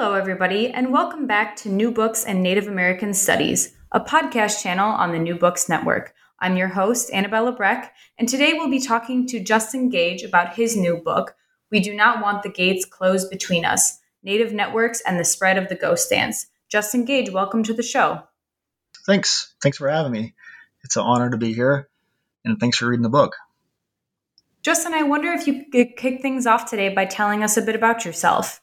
Hello, everybody, and welcome back to New Books and Native American Studies, a podcast channel on the New Books Network. I'm your host, Annabella Breck, and today we'll be talking to Justin Gage about his new book, We Do Not Want the Gates Closed Between Us Native Networks and the Spread of the Ghost Dance. Justin Gage, welcome to the show. Thanks. Thanks for having me. It's an honor to be here, and thanks for reading the book. Justin, I wonder if you could kick things off today by telling us a bit about yourself.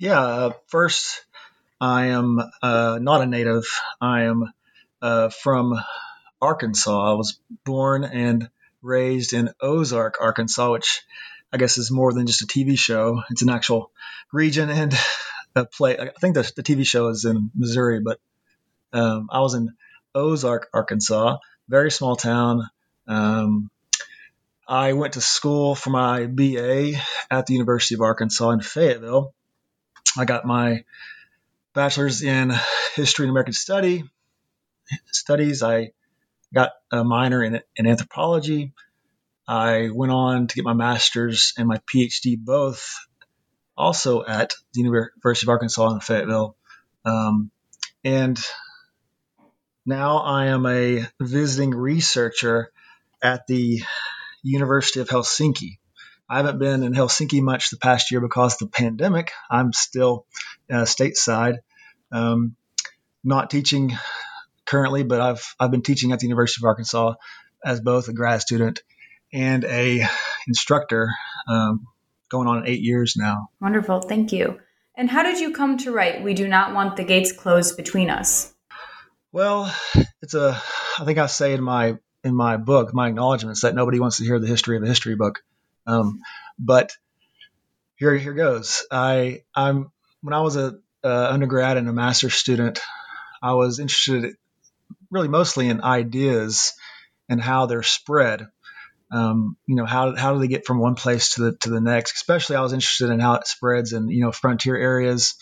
Yeah, uh, first, I am uh, not a native. I am uh, from Arkansas. I was born and raised in Ozark, Arkansas, which I guess is more than just a TV show. It's an actual region and a play. I think the, the TV show is in Missouri, but um, I was in Ozark, Arkansas, very small town. Um, I went to school for my BA at the University of Arkansas in Fayetteville I got my bachelor's in history and American study studies. I got a minor in, in anthropology. I went on to get my master's and my PhD both also at the University of Arkansas in Fayetteville. Um, and now I am a visiting researcher at the University of Helsinki. I haven't been in Helsinki much the past year because of the pandemic. I'm still uh, stateside, um, not teaching currently, but I've I've been teaching at the University of Arkansas as both a grad student and a instructor, um, going on eight years now. Wonderful, thank you. And how did you come to write "We do not want the gates closed between us"? Well, it's a. I think I say in my in my book, my acknowledgments, that nobody wants to hear the history of a history book. Um, but here, here goes. I, I'm when I was a undergrad and a master's student, I was interested really mostly in ideas and how they're spread. Um, you know, how, how do they get from one place to the, to the next? Especially I was interested in how it spreads in, you know, frontier areas,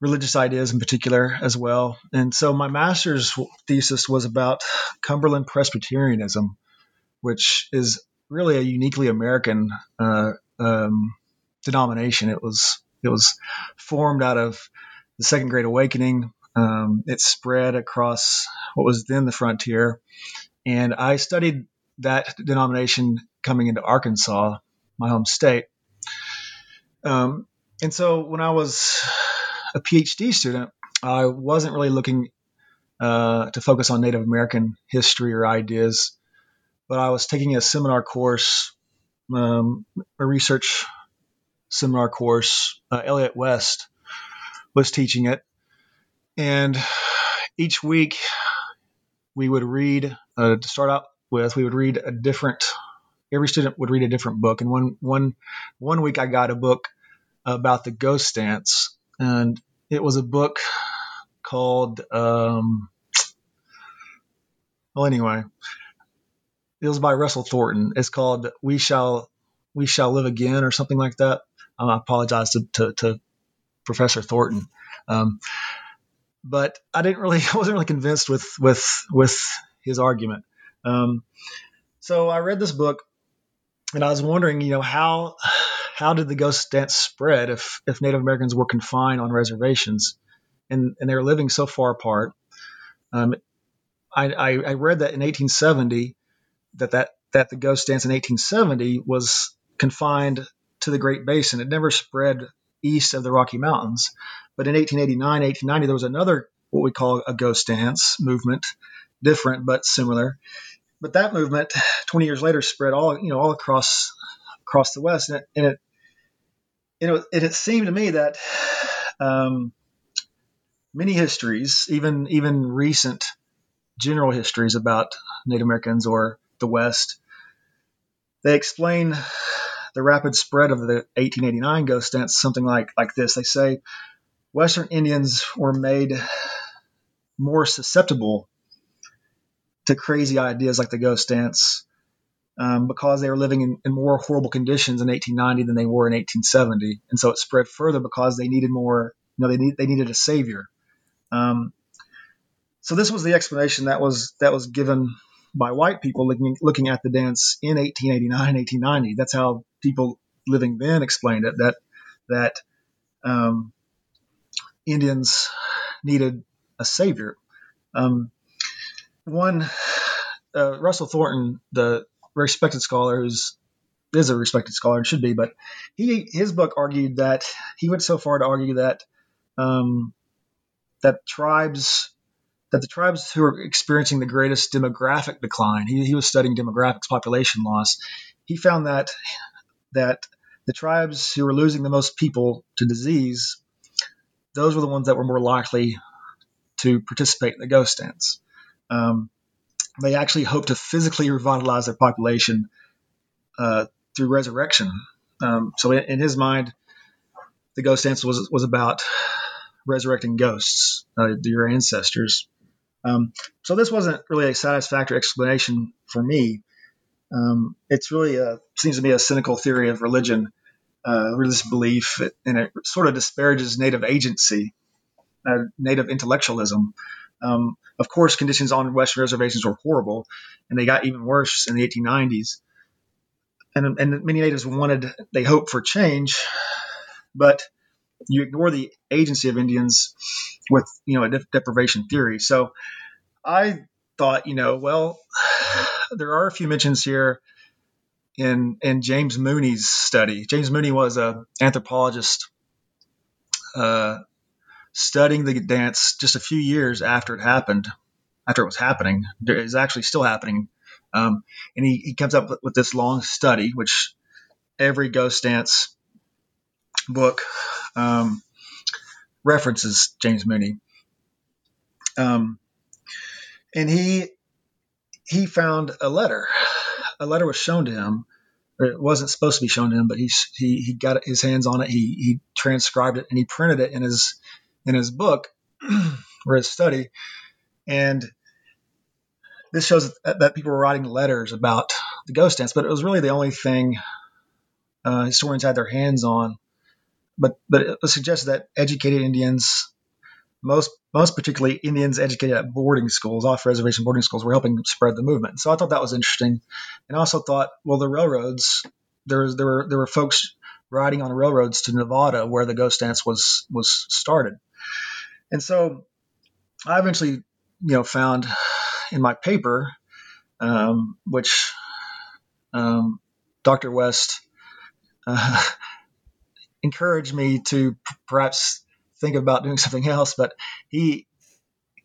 religious ideas in particular as well. And so my master's thesis was about Cumberland Presbyterianism, which is really a uniquely American uh, um, denomination. It was it was formed out of the Second Great Awakening. Um, it spread across what was then the frontier, and I studied that denomination coming into Arkansas, my home state. Um, and so when I was a PhD student, I wasn't really looking uh, to focus on Native American history or ideas but I was taking a seminar course, um, a research seminar course. Uh, Elliott West was teaching it, and each week we would read uh, to start out with. We would read a different. Every student would read a different book, and one one one week I got a book about the ghost dance, and it was a book called. Um, well, anyway, it was by Russell Thornton. It's called "We Shall We Shall Live Again" or something like that. Um, I apologize to, to, to Professor Thornton, um, but I didn't really, I wasn't really convinced with with with his argument. Um, so I read this book, and I was wondering, you know, how how did the ghost dance spread if if Native Americans were confined on reservations, and and they were living so far apart. Um, I, I, I read that in 1870 that that that the ghost dance in 1870 was confined to the Great Basin. It never spread east of the Rocky Mountains. But in 1889, 1890, there was another what we call a ghost dance movement, different but similar. But that movement, 20 years later, spread all you know all across across the West, and it and it, it, it, it seemed to me that um, many histories, even even recent general histories about Native Americans or the West, they explain the rapid spread of the 1889 ghost dance something like like this. They say Western Indians were made more susceptible to crazy ideas like the ghost dance um, because they were living in, in, more horrible conditions in 1890 than they were in 1870, and so it spread further because they needed more. You know, they need they needed a savior. Um, so this was the explanation that was that was given by white people looking looking at the dance in 1889, and 1890. That's how people living then explained it. That that um, Indians needed a savior. Um, one, uh, Russell Thornton, the respected scholar, who's is a respected scholar and should be, but he his book argued that he went so far to argue that um, that tribes that the tribes who are experiencing the greatest demographic decline, he, he was studying demographics, population loss. He found that that the tribes who were losing the most people to disease those were the ones that were more likely to participate in the ghost dance. Um, they actually hoped to physically revitalize their population uh, through resurrection. Um, so, in, in, his mind, the ghost dance was was about resurrecting ghosts, uh, your ancestors. Um, so, this wasn't really a satisfactory explanation for me. Um, it's really a, seems to be a cynical theory of religion uh, religious belief, and it sort of disparages Native agency, uh, Native intellectualism. Um, of course, conditions on Western reservations were horrible, and they got even worse in the 1890s. And, and many natives wanted, they hoped for change, but you ignore the agency of Indians with, you know, a deprivation theory. So I thought, you know, well, there are a few mentions here in in James Mooney's study. James Mooney was an anthropologist uh, studying the dance just a few years after it happened, after it was happening. Is actually still happening, um, and he, he comes up with this long study, which every ghost dance book um, references James Mooney. Um, and he he found a letter a letter was shown to him. it wasn't supposed to be shown to him, but he he he got his hands on it. He he transcribed it and he printed it in his in his book or his study. And this shows that, that people were writing letters about the ghost dance, but it was really the only thing uh, historians had their hands on. But but it suggests that educated Indians most most particularly Indians educated at boarding schools, off reservation boarding schools, were helping spread the movement. So I thought that was interesting, and I also thought, well, the railroads there was there were there were folks riding on railroads to Nevada where the ghost dance was was started, and so I eventually you know found in my paper, um, which um, Dr. West uh, encouraged me to p- perhaps think about doing something else. But he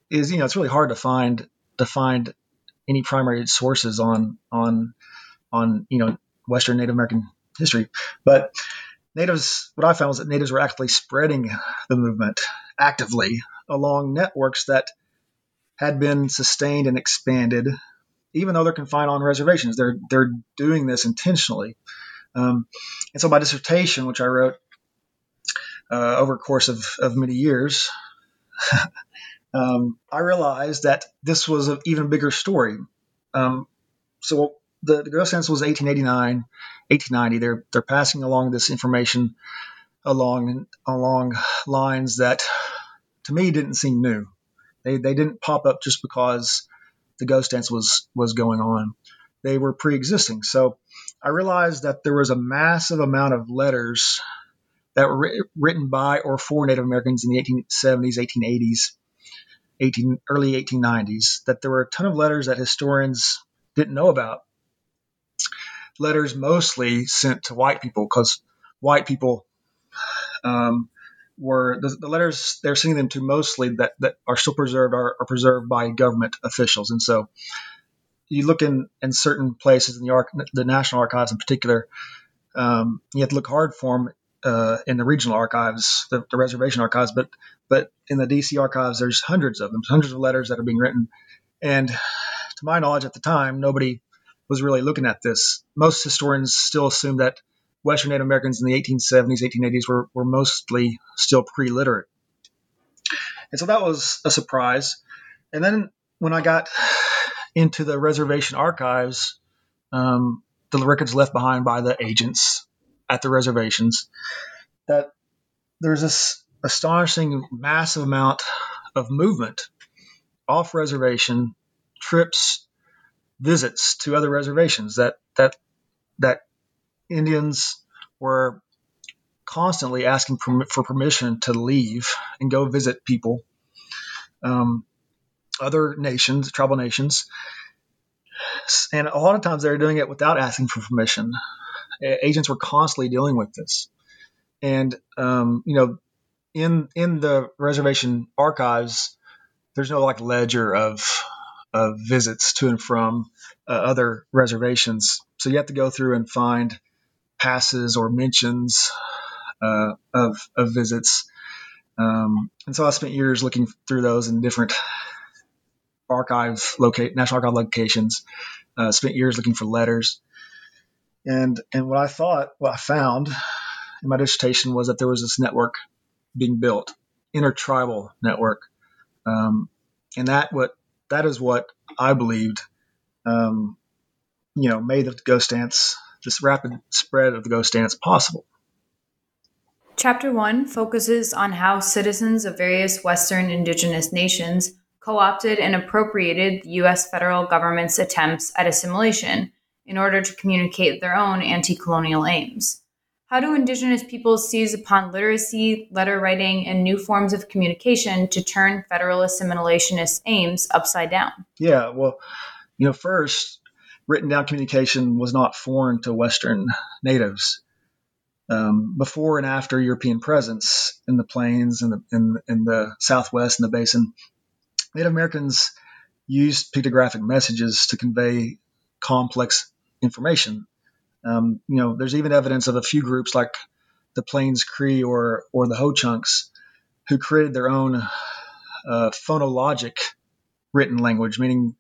is, you know, it's really hard to find to find any primary sources on on on you know Western Native American history. But natives, what I found was that natives were actually spreading the movement actively along networks that had been sustained and expanded, even though they're confined on reservations. They're they're doing this intentionally. Um, and so my dissertation, which I wrote uh, over course of, of many years, um, I realized that this was an even bigger story. Um, so the, the Ghost Dance was 1889, 1890. They're they're passing along this information along along lines that to me didn't seem new. They they didn't pop up just because the Ghost Dance was was going on. They were pre-existing. So I realized that there was a massive amount of letters that were written by or for Native Americans in the 1870s, 1880s, 18, early 1890s, that there were a ton of letters that historians didn't know about. Letters mostly sent to white people because white people um, were the, the, letters they're sending them to mostly that, that are still preserved are, are, preserved by government officials. And so you look in, in certain places in the, arch, the National Archives in particular, um, you have to look hard for them uh, in the regional archives, the, the, reservation archives, but but in the DC archives, there's hundreds of them, hundreds of letters that are being written. And to my knowledge, at the time, nobody was really looking at this. Most historians still assume that Western Native Americans in the 1870s, 1880s were, were mostly still pre-literate. And so that was a surprise. And then when I got into the reservation archives, um, the records left behind by the agents at the reservations, that there's this astonishing massive amount of movement off reservation trips visits to other reservations that that that Indians were constantly asking for permission to leave and go visit people, um, other nations, tribal nations, and a lot of times they're doing it without asking for permission. Agents were constantly dealing with this, and um, you know, in in the reservation archives, there's no like ledger of of visits to and from uh, other reservations. So you have to go through and find passes or mentions uh, of, of visits. Um, and so I spent years looking through those in different archive locate national archive locations. Uh, spent years looking for letters, and and what I thought, what I found in my dissertation was that there was this network being built, intertribal network, um, and that what that is what I believed, um, you know, made the ghost dance, this rapid spread of the ghost dance possible. Chapter 1 focuses on how citizens of various Western indigenous nations co opted and appropriated the U.S. federal government's attempts at assimilation in order to communicate their own anti colonial aims. How do Indigenous peoples seize upon literacy, letter writing, and new forms of communication to turn federal assimilationist aims upside down? Yeah, well, you know, first, written down communication was not foreign to Western natives. Um, before and after European presence in the plains and the, in, in the Southwest and the basin, Native Americans used pictographic messages to convey complex information. Um, you know, there's even evidence of a few groups like the Plains Cree or or the Ho Chunks who created their own uh, phonologic written language, meaning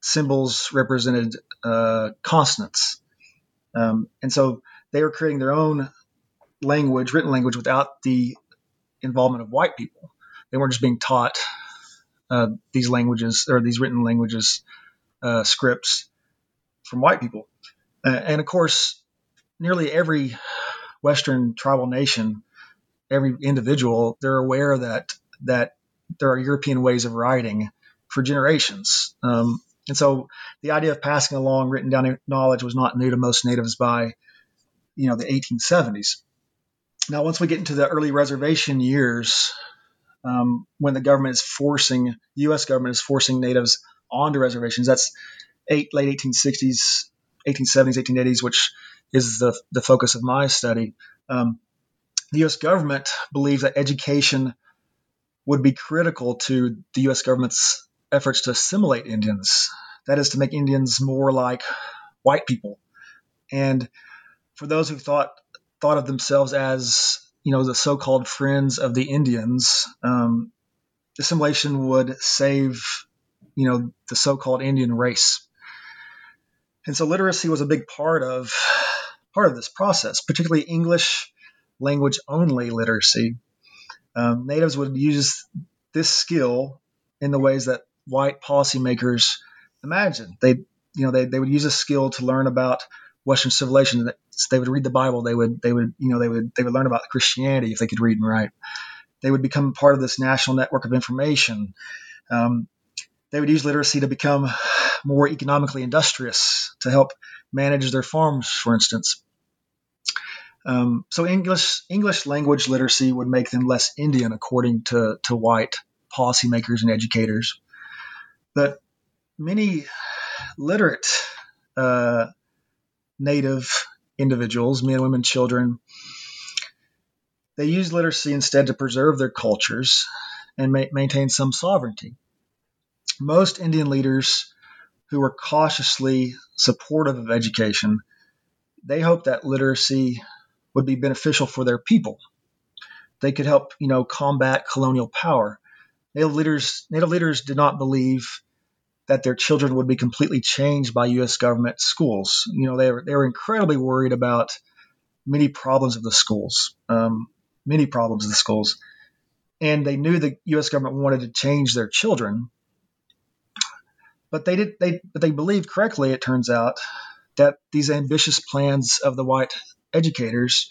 symbols represented uh, consonants, um, and so they were creating their own language, written language, without the involvement of white people. They weren't just being taught uh, these languages or these written languages uh, scripts from white people. Uh, and of course, nearly every Western tribal nation, every individual, they're aware that that there are European ways of writing for generations. Um, and so the idea of passing along written down knowledge was not new to most natives by, you know, the 1870s. Now, once we get into the early reservation years, um, when the government is forcing, U.S. government is forcing natives onto reservations, that's eight, late 1860s, 1870s, 1880s, which is the, the focus of my study, um, the U.S. government believed that education would be critical to the U.S. government's efforts to assimilate Indians. That is, to make Indians more like white people. And for those who thought thought of themselves as you know the so-called friends of the Indians, um, assimilation would save you know the so-called Indian race. And so literacy was a big part of part of this process, particularly English language only literacy. Um, natives would use this skill in the ways that white policymakers imagine. They, you know, they, they would use a skill to learn about Western civilization. They would read the Bible. They would, they would, you know, they would, they would learn about Christianity if they could read and write. They would become part of this national network of information. Um, they would use literacy to become more economically industrious to help manage their farms, for instance. Um, so English English language literacy would make them less Indian, according to, to white policymakers and educators. But many literate uh, Native individuals, men, women, children, they use literacy instead to preserve their cultures and ma- maintain some sovereignty. Most Indian leaders who were cautiously supportive of education, they hoped that literacy would be beneficial for their people. They could help, you know, combat colonial power. Native leaders, Native leaders did not believe that their children would be completely changed by U.S. government schools. You know, they were they were incredibly worried about many problems of the schools, um, many problems of the schools, and they knew the U.S. government wanted to change their children, but they did they but they believed correctly. It turns out that these ambitious plans of the white educators,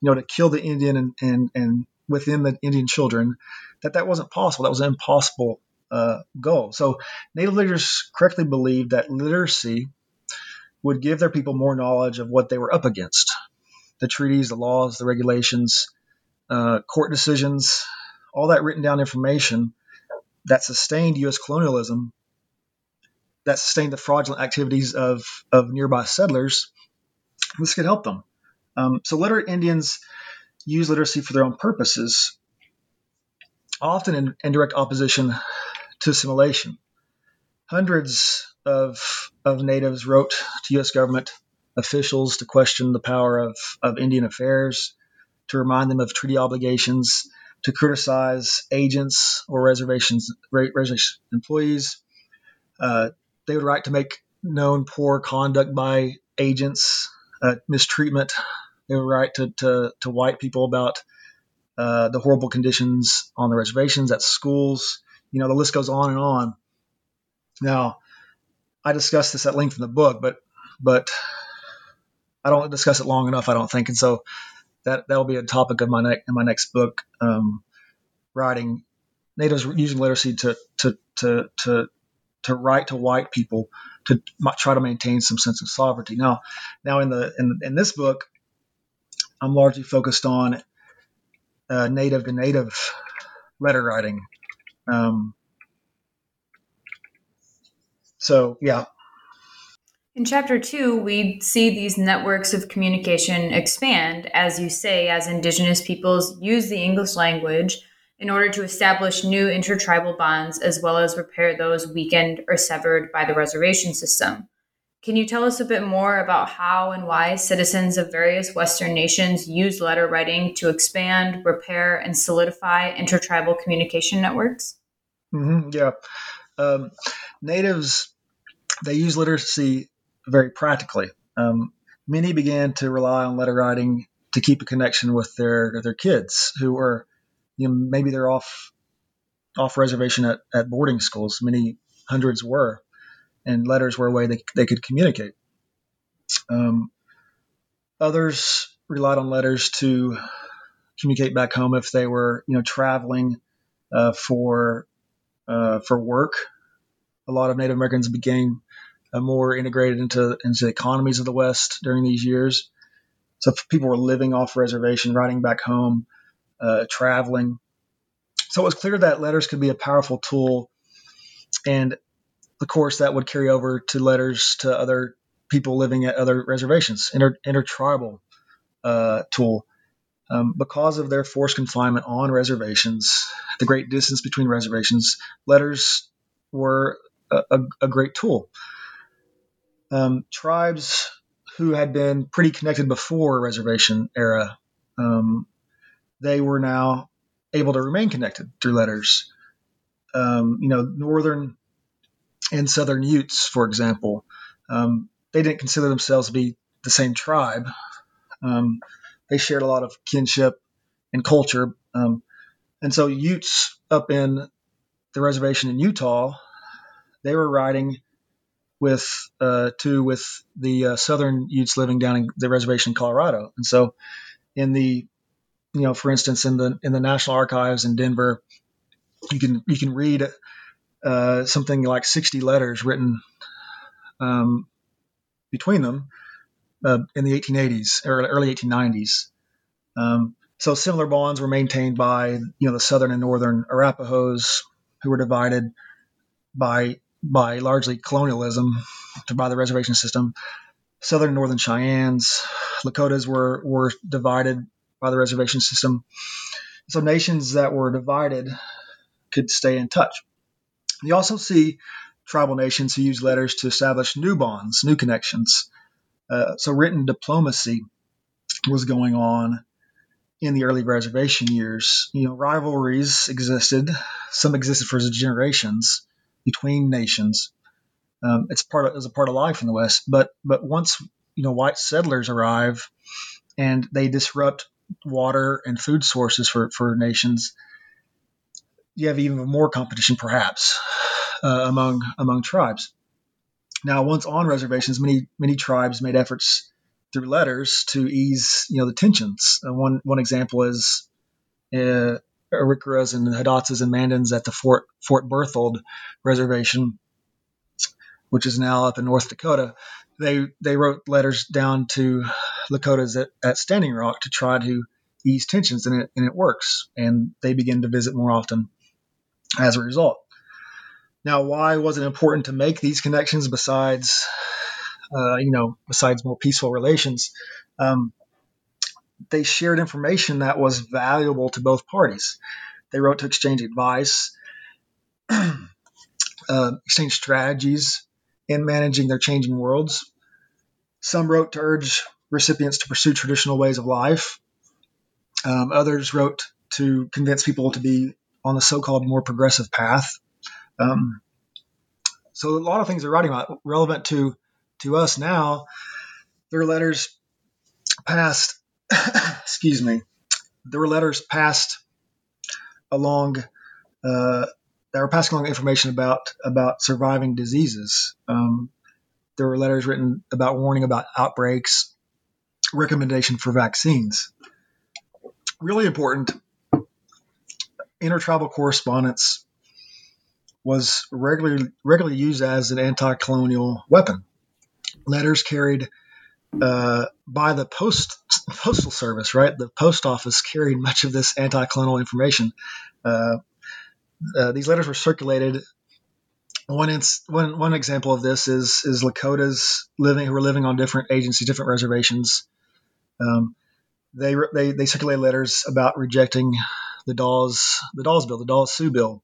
you know, to kill the Indian and and, and within the Indian children, that that wasn't possible. That was an impossible uh, goal. So Native leaders correctly believed that literacy would give their people more knowledge of what they were up against the treaties, the laws, the regulations, uh, court decisions, all that written down information that sustained U.S. colonialism, that sustained the fraudulent activities of, of nearby settlers, this could help them. Um, so literate Indians use literacy for their own purposes, often in, in direct opposition to assimilation. Hundreds of, of natives wrote to U.S. government officials to question the power of, of Indian affairs, to remind them of treaty obligations, to criticize agents or reservations reservation employees. Uh, they would write to make known poor conduct by agents, uh, mistreatment. They would write to, to, to white people about uh, the horrible conditions on the reservations, at schools. You know, the list goes on and on. Now, I discuss this at length in the book, but but I don't discuss it long enough, I don't think. And so that that'll be a topic of my next in my next book, um, writing natives using literacy to to to to to write to white people to try to maintain some sense of sovereignty. Now, now in the in, in this book, I'm largely focused on uh, native to native letter writing. Um, so yeah, in chapter two, we see these networks of communication expand, as you say, as Indigenous peoples use the English language in order to establish new intertribal bonds as well as repair those weakened or severed by the reservation system. Can you tell us a bit more about how and why citizens of various Western nations use letter writing to expand, repair, and solidify intertribal communication networks? Mm-hmm, yeah. Um, natives, they use literacy very practically. Um, many began to rely on letter writing to keep a connection with their their kids who were, you know, maybe they're off off reservation at, at boarding schools. Many hundreds were, and letters were a way they, they could communicate. Um, others relied on letters to communicate back home if they were, you know, traveling uh, for uh, for work. A lot of Native Americans became uh, more integrated into into the economies of the West during these years. So people were living off reservation, riding back home, uh, traveling. So it was clear that letters could be a powerful tool, and of course that would carry over to letters to other people living at other reservations, inter, intertribal uh, tool. Um, because of their forced confinement on reservations, the great distance between reservations, letters were a, a, a great tool um, tribes who had been pretty connected before reservation era, um, they were now able to remain connected through letters. Um, you know, northern and southern Utes, for example, um, they didn't consider themselves to be the same tribe. Um, they shared a lot of kinship and culture, um, and so Utes up in the reservation in Utah, they were riding with uh, with the uh, southern Utes living down in the reservation in Colorado. And so, in the you know, for instance, in the in the National Archives in Denver, you can you can read uh, something like 60 letters written um, between them uh, in the 1880s or early 1890s. Um, so similar bonds were maintained by you know the southern and northern Arapahoes, who were divided by by largely colonialism by the reservation system. Southern and Northern Cheyennes, Lakotas were were divided by the reservation system. So nations that were divided could stay in touch. You also see tribal nations who use letters to establish new bonds, new connections. Uh, so written diplomacy was going on in the early reservation years. You know, rivalries existed. Some existed for generations between nations. Um, it's part of, a part of life in the West. But but once you know white settlers arrive and they disrupt water and food sources for, for nations, you have even more competition, perhaps, uh, among among tribes. Now, once on reservations, many many tribes made efforts through letters to ease you know the tensions. Uh, one one example is uh, Arikaras and Hidatsas and Mandans at the Fort Fort Berthold reservation, which is now up in North Dakota. They they wrote letters down to Lakotas at, at Standing Rock to try to ease tensions, and it and it works. And they begin to visit more often as a result. Now, why was it important to make these connections besides, uh, you know, besides more peaceful relations? Um, they shared information that was valuable to both parties. They wrote to exchange advice, uh, exchange strategies in managing their changing worlds. Some wrote to urge recipients to pursue traditional ways of life. Um, others wrote to convince people to be on the so-called more progressive path. Um, so a lot of things they're writing about relevant to to us now. There are letters passed. excuse me. There were letters passed along uh, that were passing along information about about surviving diseases. Um, there were letters written about warning about outbreaks, recommendation for vaccines. Really important intertribal correspondence was regularly regularly used as an anti-colonial weapon. Letters carried uh, by the post postal service, right? The post office carried much of this anti-colonial information. Uh, uh, these letters were circulated. One, ins- one, one example of this is is Lakotas living who were living on different agencies, different reservations. Um, they, they they circulated letters about rejecting the Dawes the Dawes bill, the Dawes Sioux bill.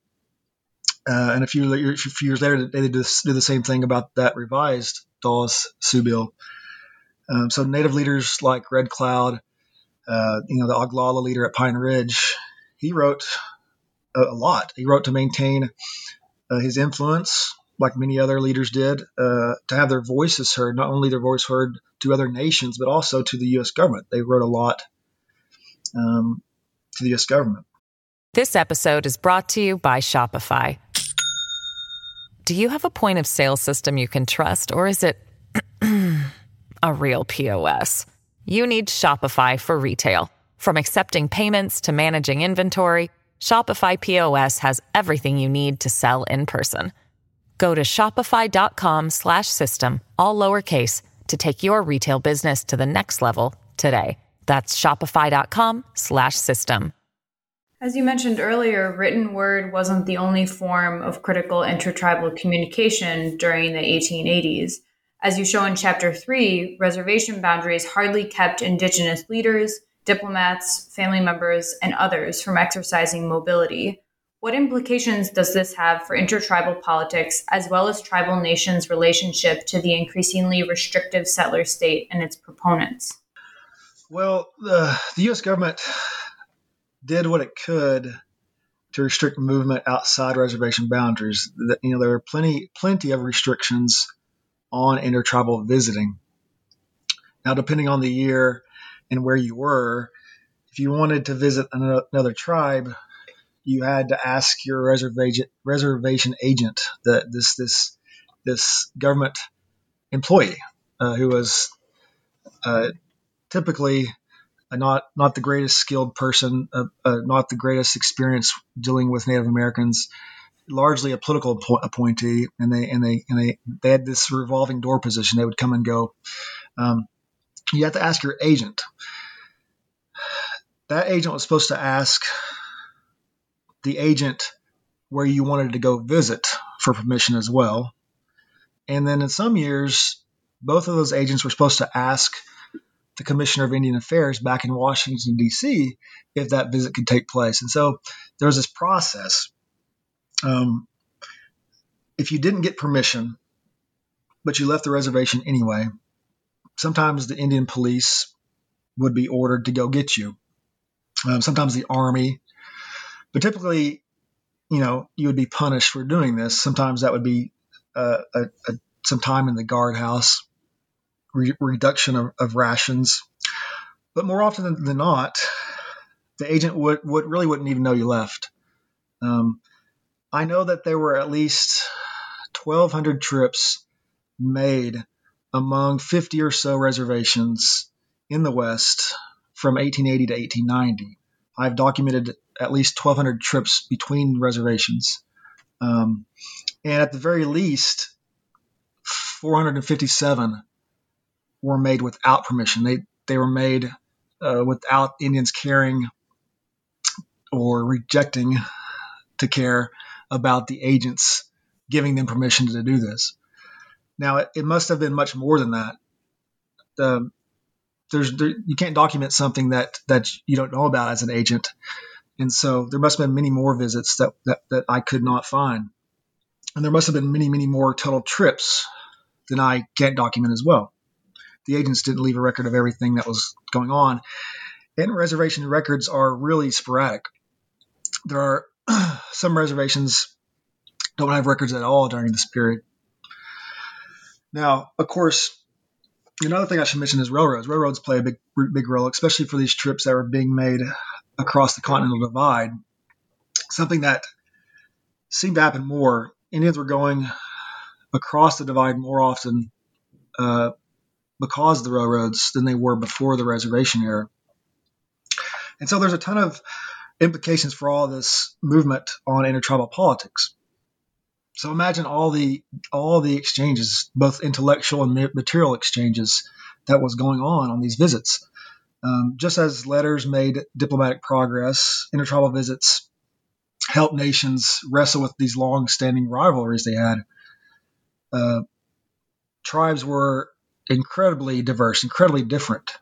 Uh, and a few, a few years later, they did, did the same thing about that revised Dawes Sioux bill. Um, so native leaders like Red Cloud, uh, you know, the Oglala leader at Pine Ridge, he wrote a, lot. He wrote to maintain uh, his influence, like many other leaders did, uh, to have their voices heard, not only their voice heard to other nations, but also to the U.S. government. They wrote a lot um, to the U.S. government. This episode is brought to you by Shopify. Do you have a point of sale system you can trust, or is it a real POS? You need Shopify for retail. From accepting payments to managing inventory, Shopify POS has everything you need to sell in person. Go to shopify.com/system all lowercase to take your retail business to the next level today. That's shopify.com/system. As you mentioned earlier, written word wasn't the only form of critical intertribal communication during the 1880s. As you show in Chapter 3, reservation boundaries hardly kept Indigenous leaders, diplomats, family members, and others from exercising mobility. What implications does this have for intertribal politics as well as tribal nations' relationship to the increasingly restrictive settler state and its proponents? Well, the, U.S. government did what it could to restrict movement outside reservation boundaries. You know there were plenty plenty of restrictions on intertribal visiting. Now, depending on the year and where you were, if you wanted to visit another tribe, you had to ask your reservation reservation agent, the, this this this government employee uh, who was uh, typically not not the greatest skilled person, uh, not the greatest experience dealing with Native Americans, largely a political appointee, and they and they and they they had this revolving door position. They would come and go. Um, you have to ask your agent. That agent was supposed to ask the agent where you wanted to go visit for permission as well. And then in some years, both of those agents were supposed to ask the Commissioner of Indian Affairs back in Washington, D.C., if that visit could take place. And so there was this process. Um, if you didn't get permission, but you left the reservation anyway, sometimes the Indian police would be ordered to go get you. Um, sometimes the army, but typically, you know, you would be punished for doing this. Sometimes that would be uh, a, a, some time in the guardhouse, re- reduction of, of, rations. But more often than, than, not, the agent would, would really wouldn't even know you left. Um, I know that there were at least 1,200 trips made among 50 or so reservations in the West from 1880 to 1890. I've documented at least 1,200 trips between reservations. Um, and at the very least, 457 were made without permission. They, they were made uh, without Indians caring or rejecting to care about the agents giving them permission to do this. Now, it, it must have been much more than that. The, there's there, you can't document something that that you don't know about as an agent, and so there must have been many more visits that that, that I could not find, and there must have been many many more total trips than I can't document as well. The agents didn't leave a record of everything that was going on, and reservation records are really sporadic. There are some reservations don't have records at all during this period. Now, of course, another thing I should mention is railroads. Railroads play a big big role, especially for these trips that were being made across the Continental Divide. Something that seemed to happen more. Indians were going across the divide more often uh, because of the railroads than they were before the reservation era. And so there's a ton of implications for all this movement on intertribal politics. So imagine all the all the exchanges, both intellectual and material exchanges, that was going on on these visits. Um, just as letters made diplomatic progress, intertribal visits helped nations wrestle with these long-standing rivalries they had. Uh, tribes were incredibly diverse, incredibly different,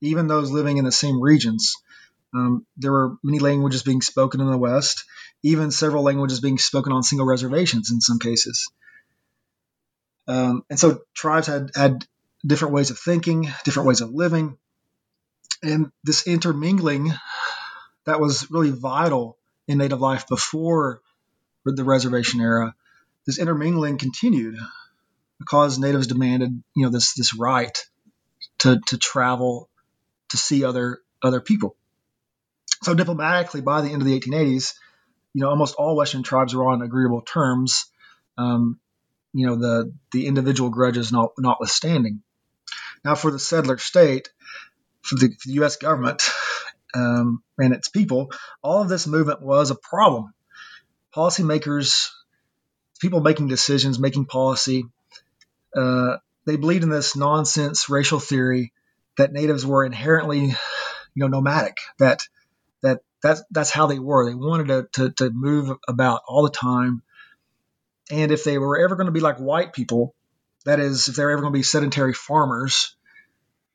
even those living in the same regions. Um, there were many languages being spoken in the West, even several languages being spoken on single reservations in some cases. Um, and so tribes had, had different ways of thinking, different ways of living. And this intermingling that was really vital in native life before the reservation era, this intermingling continued because natives demanded, you know, this this right to to travel to see other other people. So diplomatically, by the end of the 1880s, you know, almost all Western tribes were on agreeable terms. Um, you know, the the individual grudges not, notwithstanding. Now, for the settler state, for the, for the U.S. government um, and its people, all of this movement was a problem. Policymakers, people making decisions, making policy, uh, they believed in this nonsense racial theory that natives were inherently, you know, nomadic. That that's that's how they were. They wanted to, to, to move about all the time. And if they were ever going to be like white people, that is, if they're ever going to be sedentary farmers,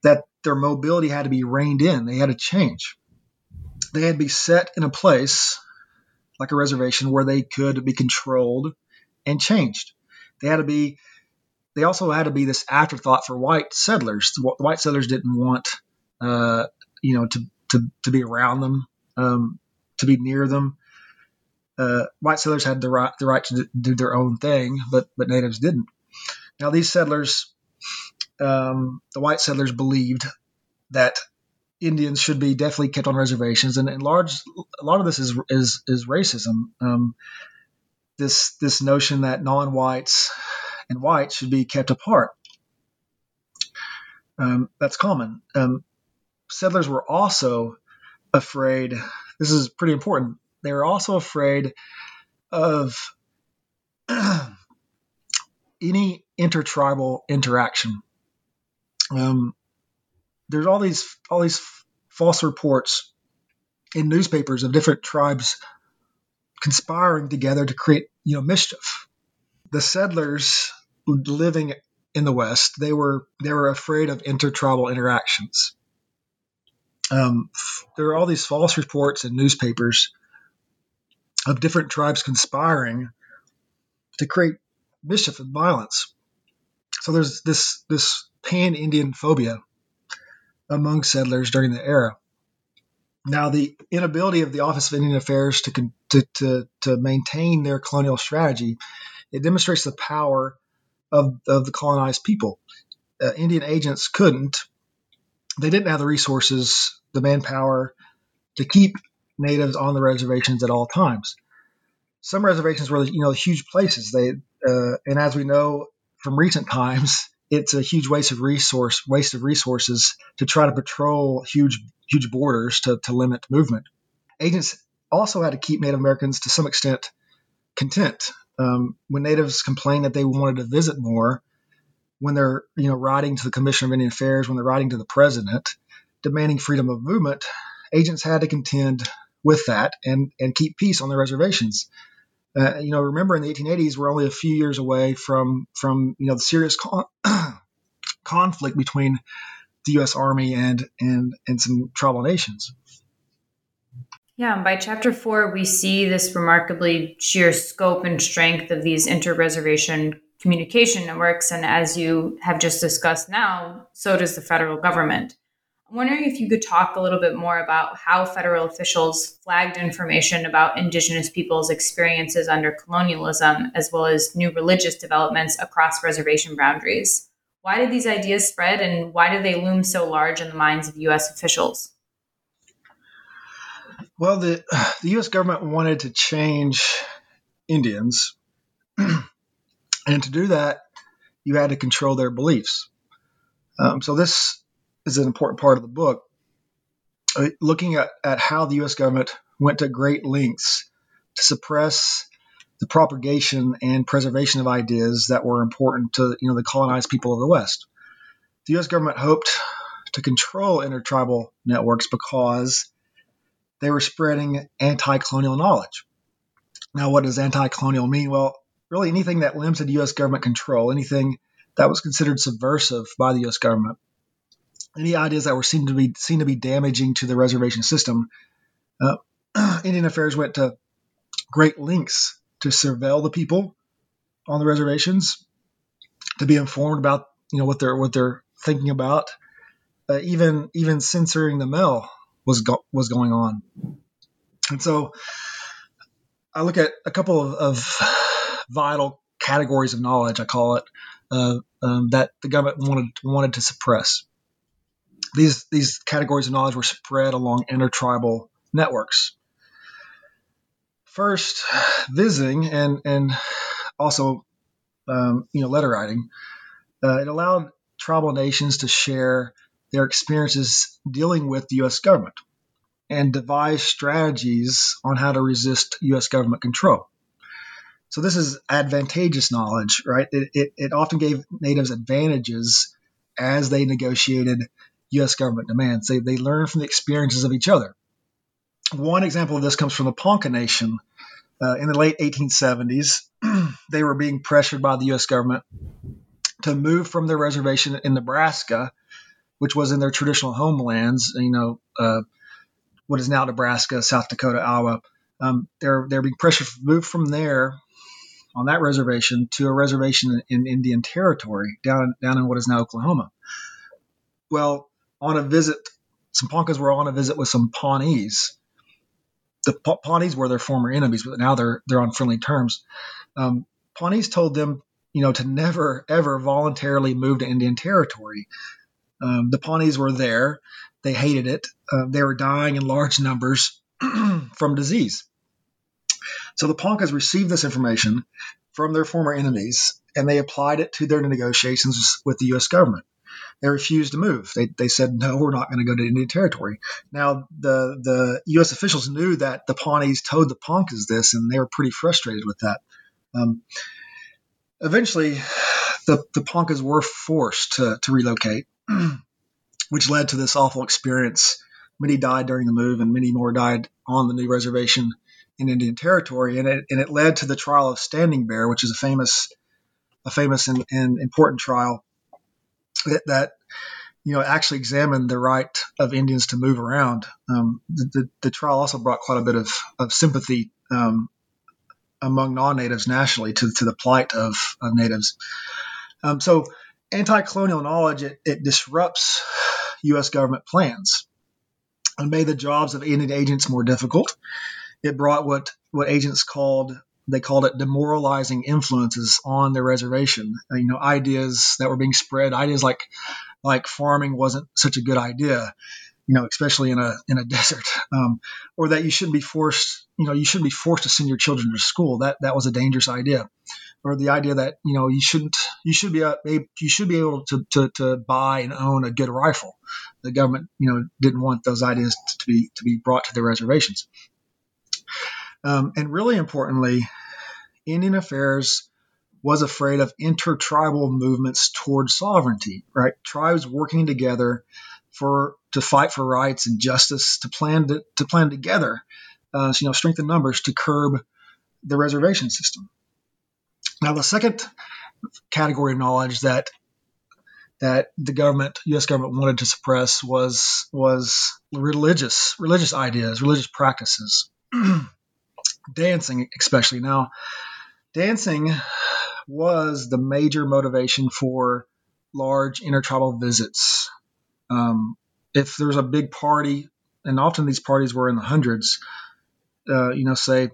that their mobility had to be reined in. They had to change. They had to be set in a place, like a reservation, where they could be controlled and changed. They had to be. They also had to be this afterthought for white settlers. White settlers didn't want, uh, you know, to, to to be around them um, to be near them. Uh, white settlers had the right the right to do their own thing, but but natives didn't. Now these settlers, um, the white settlers believed that Indians should be definitely kept on reservations, and, and large a lot of this is is is racism. Um, this this notion that non-whites and whites should be kept apart. Um, that's common. Um, settlers were also afraid. This is pretty important. They were also afraid of any intertribal interaction. Um, there's all these all these false reports in newspapers of different tribes conspiring together to create you know mischief. The settlers living in the West, they were they were afraid of intertribal interactions. Um, there are all these false reports in newspapers of different tribes conspiring to create mischief and violence. So there's this this pan Indian phobia among settlers during the era. Now, the inability of the Office of Indian Affairs to, to, to, to maintain their colonial strategy, it demonstrates the power of, of the colonized people. Uh, Indian agents couldn't. They didn't have the resources, the manpower to keep natives on the reservations at all times. Some reservations were, you know, huge places. They, uh, and as we know from recent times, it's a huge waste of resource waste of resources to try to patrol huge huge borders to, to limit movement. Agents also had to keep Native Americans to some extent content. Um, when natives complained that they wanted to visit more, when they're you know writing to the Commission of Indian Affairs, when they're writing to the president, demanding freedom of movement, agents had to contend with that and and keep peace on their reservations. Uh, you know, remember in the 1880s, we're only a few years away from from you know the serious con- conflict between the U.S. Army and and and some tribal nations. Yeah, and by chapter four, we see this remarkably sheer scope and strength of these inter-reservation communication networks, and as you have just discussed now, so does the federal government. I'm wondering if you could talk a little bit more about how federal officials flagged information about Indigenous peoples' experiences under colonialism, as well as new religious developments across reservation boundaries. Why did these ideas spread, and why do they loom so large in the minds of U.S. officials? Well, the, the U.S. government wanted to change Indians, and to do that, you had to control their beliefs. Um, so this is an important part of the book. Uh, looking at, at how the U.S. government went to great lengths to suppress the propagation and preservation of ideas that were important to you know the colonized people of the West. The U.S. government hoped to control intertribal networks because they were spreading anti-colonial knowledge. Now, what does anti-colonial mean? Well, really anything that limited U.S. government control, anything that was considered subversive by the U.S. government any ideas that were seen to be seen to be damaging to the reservation system, uh, Indian Affairs went to great lengths to surveil the people on the reservations, to be informed about you know what they're what they're thinking about. Uh, even even censoring the mail was go- was going on, and so I look at a couple of, of vital categories of knowledge. I call it uh, um, that the government wanted wanted to suppress these these categories of knowledge were spread along intertribal networks. First, visiting and and also um, you know letter writing, uh, it allowed tribal nations to share their experiences dealing with the U.S. government and devise strategies on how to resist U.S. government control. So this is advantageous knowledge, right? It, it, it often gave natives advantages as they negotiated U.S. government demands. They, they learn from the experiences of each other. One example of this comes from the Ponca Nation. Uh, in the late 1870s, they were being pressured by the U.S. government to move from their reservation in Nebraska, which was in their traditional homelands, you know, uh, what is now Nebraska, South Dakota, Iowa. Um, they're they're being pressured to move from there on that reservation to a reservation in, in Indian Territory down down in what is now Oklahoma. Well, on a visit. Some Poncas were on a visit with some Pawnees. The pa- Pawnees were their former enemies, but now they're they're on friendly terms. Um, Pawnees told them, you know, to never ever voluntarily move to Indian Territory. Um, the Pawnees were there; they hated it. Uh, they were dying in large numbers from disease. So the Poncas received this information from their former enemies, and they applied it to their negotiations with the U.S. government they refused to move. They, they said, no, we're not going to go to Indian Territory. Now, the, the U.S. officials knew that the Pawnees told the Poncas this, and they were pretty frustrated with that. Um, eventually, the, the Poncas were forced to, to relocate, which led to this awful experience. Many died during the move, and many more died on the new reservation in Indian Territory. And it, and it led to the trial of Standing Bear, which is a famous a famous and, and important trial that, that, you know actually examined the right of Indians to move around. Um, the, the, the, trial also brought quite a bit of, of sympathy um, among non-natives nationally to, to the plight of, of natives. Um, so anti-colonial knowledge it, it disrupts U.S. government plans and made the jobs of Indian agents more difficult. It brought what what agents called they called it demoralizing influences on the reservation. Uh, you know, ideas that were being spread, ideas like like farming wasn't such a good idea, you know, especially in a in a desert, um, or that you shouldn't be forced, you know, you shouldn't be forced to send your children to school. That that was a dangerous idea, or the idea that you know you shouldn't you should be you should be able to, to, to buy and own a good rifle. The government, you know, didn't want those ideas to be to be brought to the reservations. Um, and really importantly, Indian Affairs was afraid of intertribal movements toward sovereignty, right? Tribes working together for to fight for rights and justice, to plan to, to plan together, uh, you know, strengthen numbers to curb the reservation system. Now, the second category of knowledge that that the government, U.S. government, wanted to suppress was was religious religious ideas, religious practices, dancing especially. Now, dancing was the major motivation for large intertribal visits. Um, if there's a big party, and often these parties were in the hundreds, uh, you know, say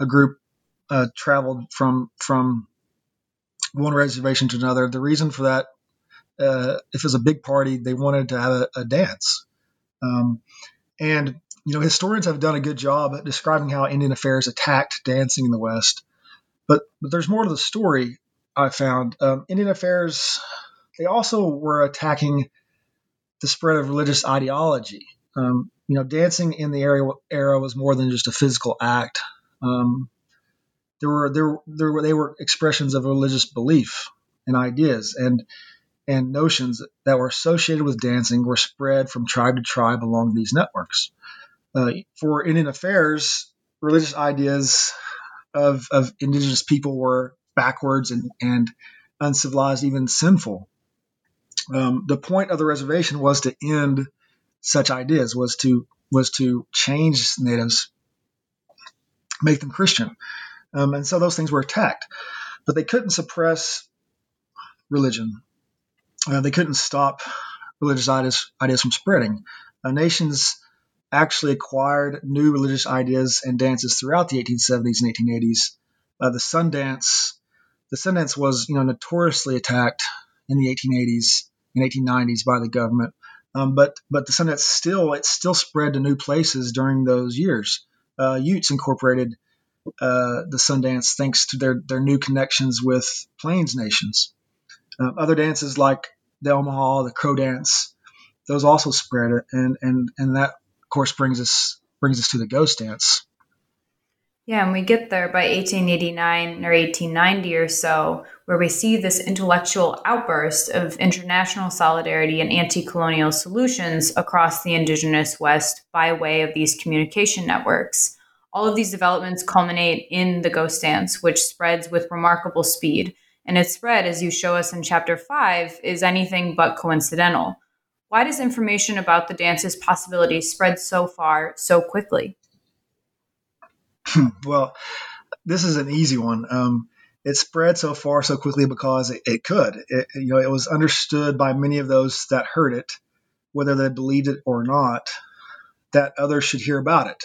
a group uh, traveled from from one reservation to another. The reason for that, uh, if it's a big party, they wanted to have a, a dance. Um, and you know, historians have done a good job at describing how Indian affairs attacked dancing in the West. But but there's more to the story. I found um, Indian affairs. They also were attacking the spread of religious ideology. Um, you know, dancing in the era, era was more than just a physical act. Um, there were there there were they were expressions of religious belief and ideas and and notions that were associated with dancing were spread from tribe to tribe along these networks. Uh, for Indian affairs, religious ideas of, of indigenous people were backwards and, and uncivilized, even sinful. Um, the point of the reservation was to end such ideas, was to was to change natives, make them Christian, um, and so those things were attacked. But they couldn't suppress religion. Uh, they couldn't stop religious ideas, ideas from spreading. Uh, nations actually acquired new religious ideas and dances throughout the 1870s and 1880s. Uh, the Sundance, the Sundance was you know notoriously attacked in the 1880s and 1890s by the government, um, but but the Sundance still it still spread to new places during those years. Uh, Utes incorporated uh, the Sundance thanks to their their new connections with Plains nations. Uh, other dances like the Omaha, the Crow Dance, those also spread, and and and that course brings us brings us to the ghost dance. Yeah, and we get there by 1889 or 1890 or so, where we see this intellectual outburst of international solidarity and anti colonial solutions across the indigenous West by way of these communication networks. All of these developments culminate in the ghost dance, which spreads with remarkable speed. And its spread, as you show us in chapter five, is anything but coincidental. Why does information about the dance's possibilities spread so far so quickly? well, this is an easy one. Um, it spread so far so quickly because it, it could. It, you know, it was understood by many of those that heard it, whether they believed it or not, that others should hear about it.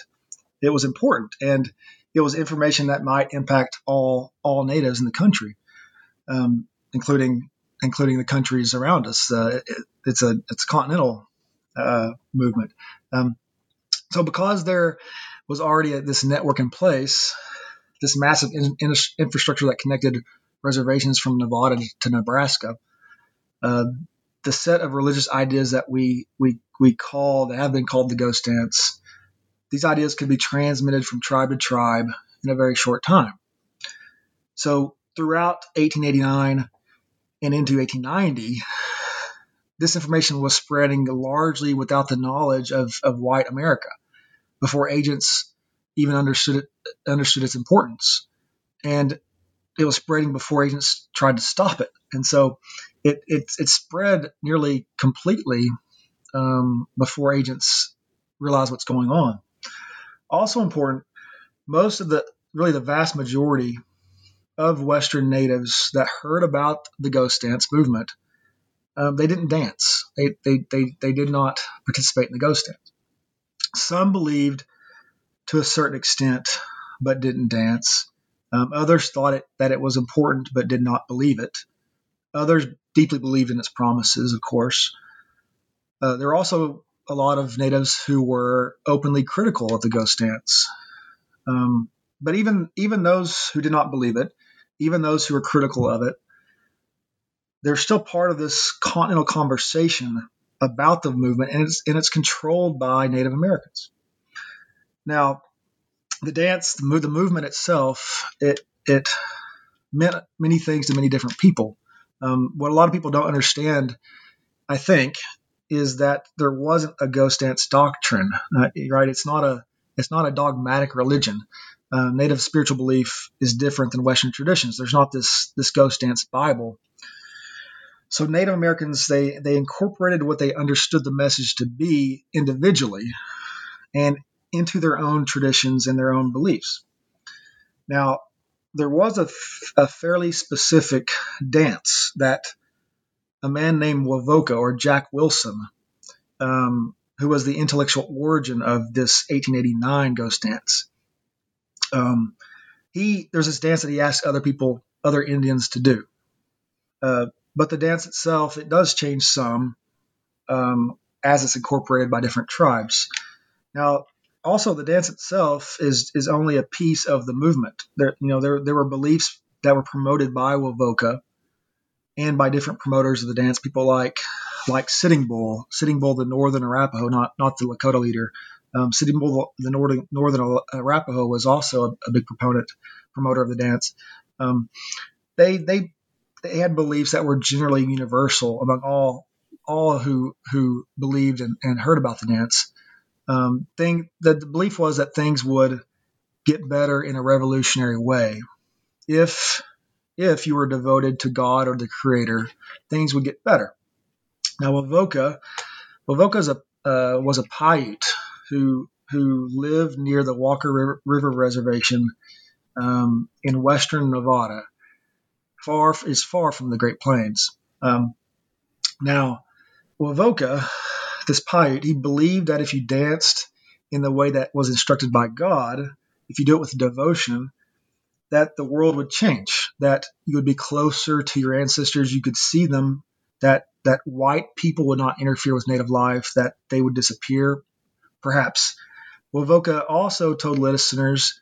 It was important, and it was information that might impact all all natives in the country, um, including including the countries around us. Uh, it, it's a it's a continental uh, movement. Um, so because there was already a, this network in place, this massive in, in, infrastructure that connected reservations from Nevada to Nebraska, uh, the set of religious ideas that we we we call that have been called the ghost dance. These ideas could be transmitted from tribe to tribe in a very short time. So throughout 1889 and into 1890, this information was spreading largely without the knowledge of, of white America before agents even understood it, understood its importance. And it was spreading before agents tried to stop it, and so it it, it spread nearly completely um, before agents realized what's going on. Also important, most of the really the vast majority of Western natives that heard about the ghost dance movement, um, they didn't dance. They, they, they, they did not participate in the ghost dance. Some believed to a certain extent, but didn't dance. Um, others thought it, that it was important, but did not believe it. Others deeply believed in its promises, of course. Uh, there were also a lot of natives who were openly critical of the ghost dance. Um, but even even those who did not believe it, even those who are critical of it, they're still part of this continental conversation about the movement, and it's and it's controlled by Native Americans. Now, the dance, the, move, the movement itself, it it meant many things to many different people. Um, what a lot of people don't understand, I think, is that there wasn't a ghost dance doctrine, uh, right? It's not a it's not a dogmatic religion uh, Native spiritual belief is different than Western traditions. There's not this this ghost dance Bible. So Native Americans they they incorporated what they understood the message to be individually, and into their own traditions and their own beliefs. Now, there was a, a fairly specific dance that a man named Wovoka or Jack Wilson, um, who was the intellectual origin of this 1889 ghost dance, um, he there's this dance that he asks other people, other Indians to do. Uh, but the dance itself, it does change some um, as it's incorporated by different tribes. Now, also the dance itself is is only a piece of the movement. There, you know, there there were beliefs that were promoted by Wovoka and by different promoters of the dance, people like like Sitting Bull, Sitting Bull, the Northern Arapaho, not not the Lakota leader, um, Bull, the Northern, Northern Arapaho, was also a, a, big proponent, promoter of the dance. Um, they they they had beliefs that were generally universal among all all who who believed and, and heard about the dance. Um, thing the, belief was that things would get better in a revolutionary way if if you were devoted to God or the Creator, things would get better. Now, Wovoka, Wovoka a, uh, was a Paiute who who live near the Walker River, River Reservation um, in western Nevada, far is far from the Great Plains. Um, now, Wovoka, this Paiute, he believed that if you danced in the way that was instructed by God, if you do it with devotion, that the world would change, that you would be closer to your ancestors, you could see them, that that white people would not interfere with native life, that they would disappear, perhaps. Wovoka also told listeners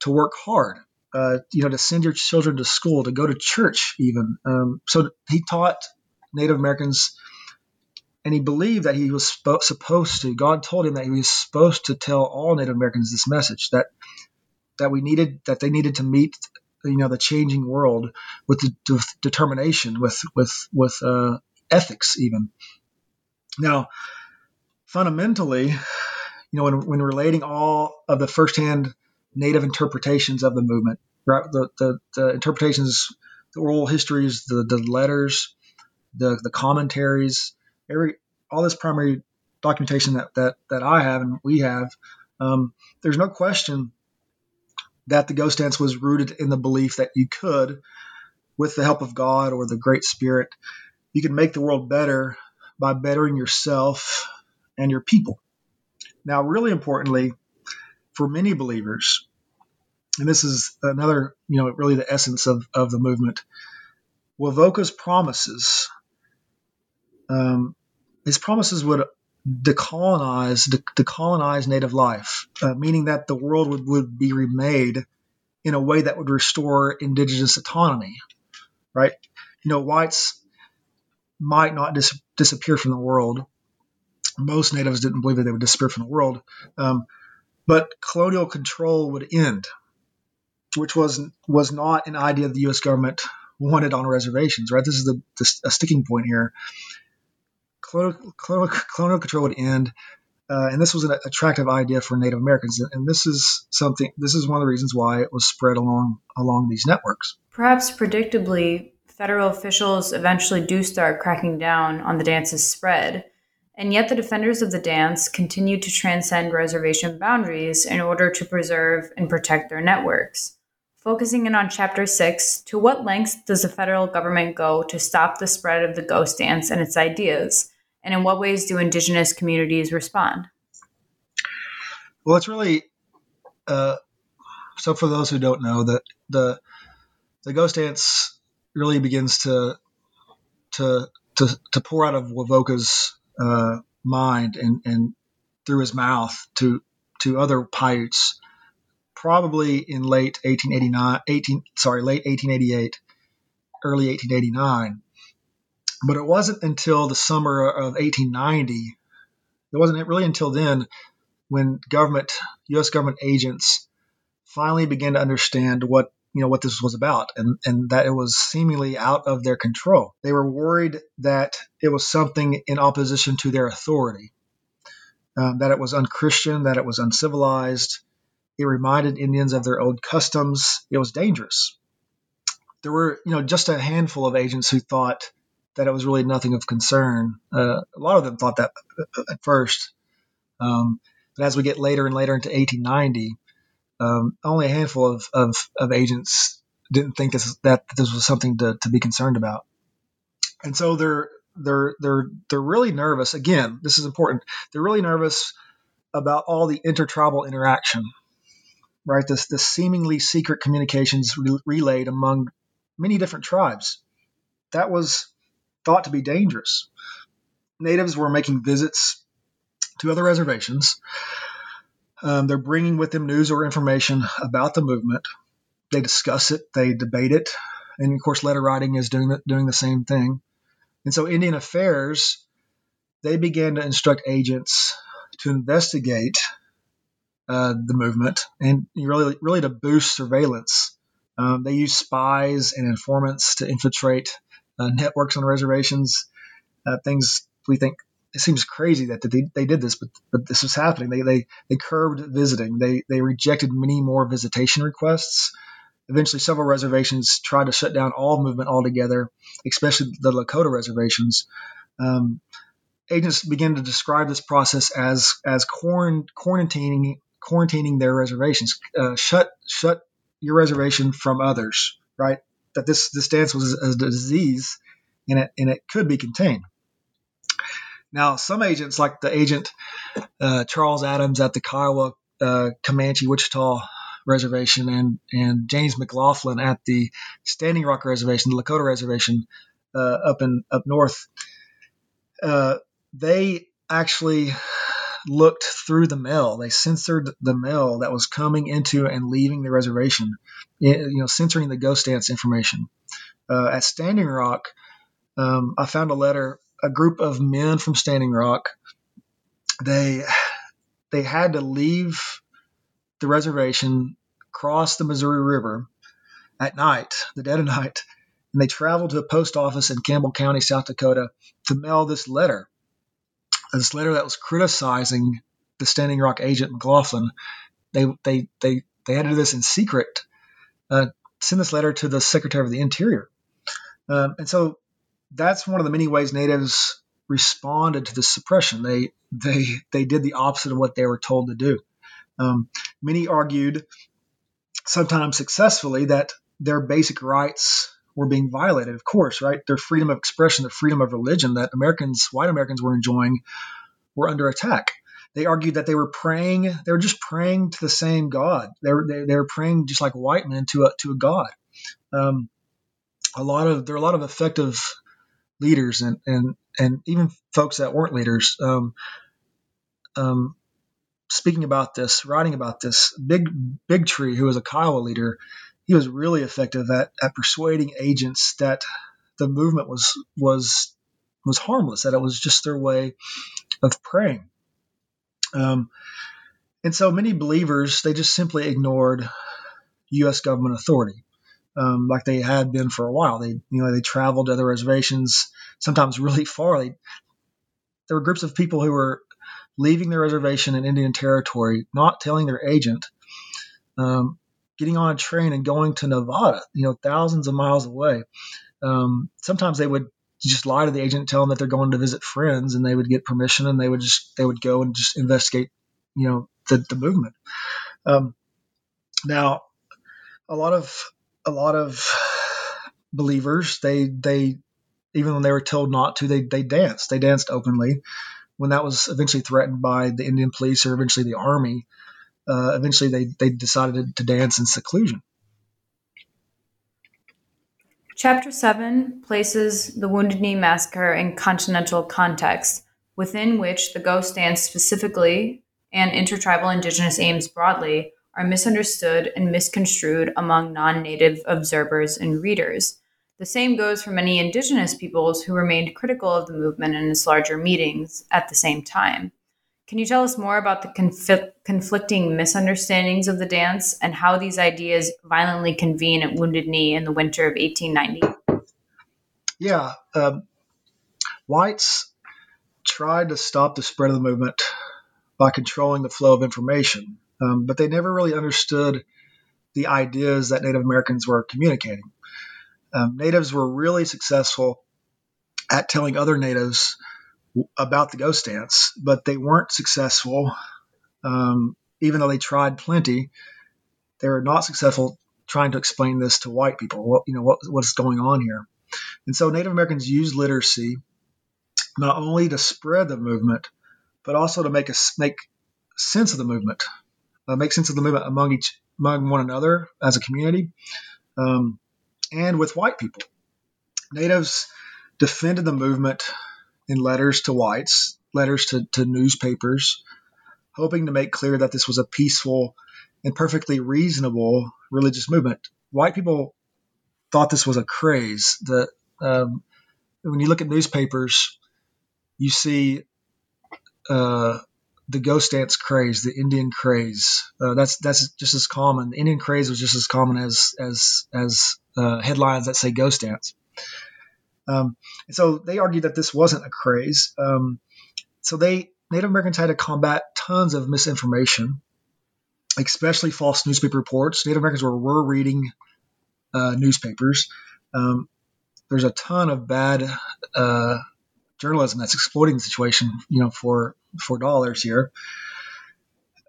to work hard, uh, you know, to send your children to school, to go to church, even. Um, so he taught Native Americans, and he believed that he was sp- supposed to. God told him that he was supposed to tell all Native Americans this message that that we needed, that they needed to meet, you know, the changing world with, the, determination, with with with uh, ethics, even. Now, fundamentally, you know, when, when relating all of the firsthand native interpretations of the movement, right? The, the, the interpretations, the oral histories, the, the letters, the, the commentaries, every all this primary documentation that, that, that I have and we have, um, there's no question that the ghost dance was rooted in the belief that you could, with the help of God or the Great Spirit, you can make the world better by bettering yourself and your people. Now, really importantly, for many believers, and this is another, you know, really the essence of, of the movement, Wovoka's promises, um, his promises would decolonize, de- decolonize native life, uh, meaning that the world would, would be remade in a way that would restore indigenous autonomy, right? You know, whites might not dis- disappear from the world, most natives didn't believe that they would disappear from the world. Um, but colonial control would end, which was was not an idea the U.S. government wanted on reservations. Right, this is the, the a sticking point here. Colonial, colonial, control would end. Uh, and this was an attractive idea for Native Americans, and this is something. This is one of the reasons why it was spread along along these networks. Perhaps predictably, federal officials eventually do start cracking down on the dance's spread, and yet the defenders of the dance continue to transcend reservation boundaries in order to preserve and protect their networks. Focusing in on Chapter 6, to what lengths does the federal government go to stop the spread of the ghost dance and its ideas? And in what ways do indigenous communities respond? Well, it's really uh, so. For those who don't know, that the the ghost dance really begins to to to, to pour out of Wovoka's uh, mind and, and through his mouth to to other Paiutes probably in late 1889, 18, sorry, late 1888, early 1889. But it wasn't until the summer of 1890, it wasn't really until then when government, U.S. government agents finally began to understand what you know what this was about and, and that it was seemingly out of their control. They were worried that it was something in opposition to their authority, um, that it was unchristian, that it was uncivilized, it reminded Indians of their old customs. It was dangerous. There were, you know, just a handful of agents who thought that it was really nothing of concern. Uh, a lot of them thought that at first. Um, but as we get later and later into 1890, um, only a handful of, of, of, agents didn't think this, that this was something to, to be concerned about. And so they're they're they're they're really nervous. Again, this is important. They're really nervous about all the intertribal interaction right? This, this seemingly secret communications re- relayed among many different tribes. That was thought to be dangerous. Natives were making visits to other reservations. Um, they're bringing with them news or information about the movement. They discuss it, they debate it, and of course, letter writing is doing the, doing the same thing. And so, Indian Affairs they began to instruct agents to investigate uh, the movement and really, really to boost surveillance. Um, they use spies and informants to infiltrate uh, networks on reservations. Uh, things we think it seems crazy that they, they did this, but, but this was happening. They, they, they curbed visiting. They, they rejected many more visitation requests. Eventually, several reservations tried to shut down all movement altogether, especially the Lakota reservations. Um, agents began to describe this process as as quarantining quarantining their reservations. Uh, shut shut your reservation from others. Right. That this this dance was a, a disease, and it and it could be contained. Now, some agents, like the agent uh, Charles Adams at the Kiowa uh, Comanche Wichita Reservation, and and James McLaughlin at the Standing Rock Reservation, the Lakota Reservation uh, up in up north, uh, they actually looked through the mail. They censored the mail that was coming into and leaving the reservation, you know, censoring the ghost dance information. Uh, at Standing Rock, um, I found a letter. A group of men from Standing Rock, they they had to leave the reservation, cross the Missouri River at night, the dead of night, and they traveled to a post office in Campbell County, South Dakota, to mail this letter this letter that was criticizing the Standing Rock agent McLaughlin. They they they they had to do this in secret. Uh, send this letter to the Secretary of the Interior, um, and so that's one of the many ways natives responded to the suppression. They they they did the opposite of what they were told to do. Um, many argued, sometimes successfully, that their basic rights were being violated. Of course, right? Their freedom of expression, their freedom of religion that Americans, white Americans, were enjoying, were under attack. They argued that they were praying, they were just praying to the same God. They were, they, they were praying just like white men to a, to a God. Um, a lot of there are a lot of effective leaders and and and even folks that weren't leaders. Um, um, speaking about this, writing about this, Big Big Tree, who was a Kiowa leader, he was really effective at, at persuading agents that the movement was was was harmless, that it was just their way of praying. Um, and so many believers they just simply ignored U.S. government authority, um, like they had been for a while. They you know they traveled to other reservations, sometimes really far. They, there were groups of people who were leaving their reservation in Indian Territory, not telling their agent, um, getting on a train and going to Nevada, you know, thousands of miles away. Um, sometimes they would just lie to the agent, tell them that they're going to visit friends, and they would get permission, and they would just they would go and just investigate, you know, the, the movement. Um, now, a lot of a lot of believers they they even when they were told not to, they they danced. They danced openly. When that was eventually threatened by the Indian police or eventually the army, uh, eventually they they decided to dance in seclusion. Chapter 7 places the Wounded Knee Massacre in continental context, within which the ghost dance specifically and intertribal indigenous aims broadly are misunderstood and misconstrued among non native observers and readers. The same goes for many indigenous peoples who remained critical of the movement and its larger meetings at the same time. Can you tell us more about the conf- conflicting misunderstandings of the dance and how these ideas violently convene at Wounded Knee in the winter of 1890? Yeah. Um, whites tried to stop the spread of the movement by controlling the flow of information, um, but they never really understood the ideas that Native Americans were communicating. Um, natives were really successful at telling other natives about the ghost dance, but they weren't successful. Um, even though they tried plenty, they were not successful trying to explain this to white people. What you know, what what's going on here? And so Native Americans used literacy not only to spread the movement, but also to make us make sense of the movement, uh, make sense of the movement among each among one another as a community, um, and with white people. Natives defended the movement in letters to whites, letters to, to newspapers, hoping to make clear that this was a peaceful and perfectly reasonable religious movement. White people thought this was a craze. That um, when you look at newspapers, you see uh, the ghost dance craze, the Indian craze. Uh, that's that's just as common. The Indian craze was just as common as as as uh, headlines that say ghost dance. Um, and so they argued that this wasn't a craze. Um, so they Native Americans had to combat tons of misinformation, especially false newspaper reports. Native Americans were, were reading uh, newspapers. Um, there's a ton of bad uh, journalism that's exploiting the situation, you know, for for dollars here.